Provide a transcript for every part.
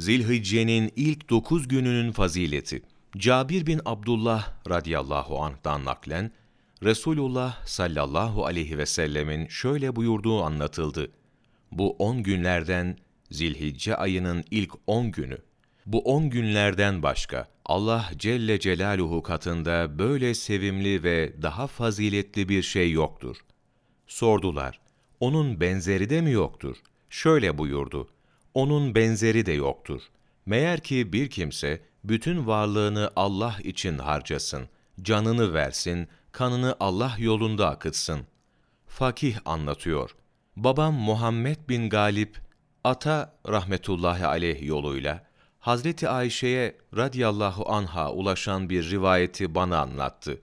Zilhicce'nin ilk dokuz gününün fazileti. Cabir bin Abdullah radıyallahu anh'dan naklen, Resulullah sallallahu aleyhi ve sellemin şöyle buyurduğu anlatıldı. Bu on günlerden Zilhicce ayının ilk on günü. Bu on günlerden başka Allah Celle Celaluhu katında böyle sevimli ve daha faziletli bir şey yoktur. Sordular, onun benzeri de mi yoktur? Şöyle buyurdu, onun benzeri de yoktur. Meğer ki bir kimse bütün varlığını Allah için harcasın, canını versin, kanını Allah yolunda akıtsın. Fakih anlatıyor. Babam Muhammed bin Galip, ata rahmetullahi aleyh yoluyla, Hazreti Ayşe'ye radiyallahu anha ulaşan bir rivayeti bana anlattı.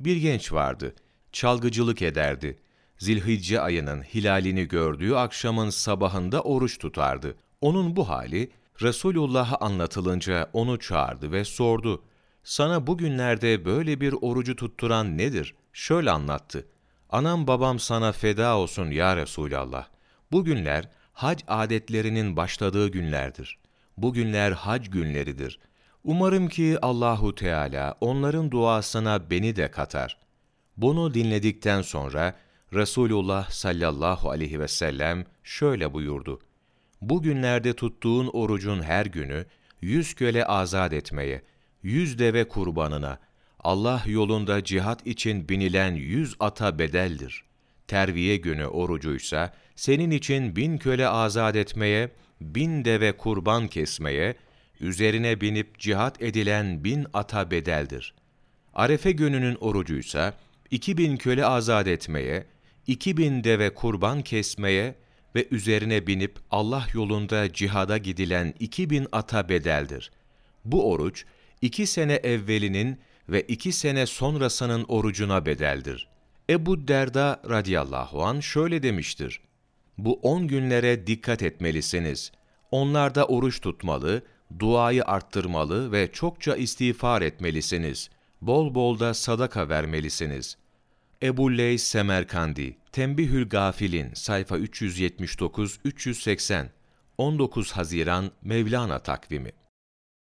Bir genç vardı, çalgıcılık ederdi. Zilhicce ayının hilalini gördüğü akşamın sabahında oruç tutardı. Onun bu hali, Resulullah'a anlatılınca onu çağırdı ve sordu. Sana bugünlerde böyle bir orucu tutturan nedir? Şöyle anlattı. Anam babam sana feda olsun ya Resulallah. Bugünler hac adetlerinin başladığı günlerdir. Bugünler hac günleridir. Umarım ki Allahu Teala onların duasına beni de katar. Bunu dinledikten sonra Resulullah sallallahu aleyhi ve sellem şöyle buyurdu. Bugünlerde tuttuğun orucun her günü yüz köle azat etmeye, yüz deve kurbanına, Allah yolunda cihat için binilen yüz ata bedeldir. Terviye günü orucuysa, senin için bin köle azat etmeye, bin deve kurban kesmeye, üzerine binip cihat edilen bin ata bedeldir. Arefe gününün orucuysa, iki bin köle azat etmeye, iki bin deve kurban kesmeye ve üzerine binip Allah yolunda cihada gidilen iki bin ata bedeldir. Bu oruç, iki sene evvelinin ve iki sene sonrasının orucuna bedeldir. Ebu Derda radıyallahu an şöyle demiştir. Bu on günlere dikkat etmelisiniz. Onlarda oruç tutmalı, duayı arttırmalı ve çokça istiğfar etmelisiniz. Bol bol da sadaka vermelisiniz. Ebu Leys Semerkandi, Tembihül Gafilin, sayfa 379-380, 19 Haziran Mevlana takvimi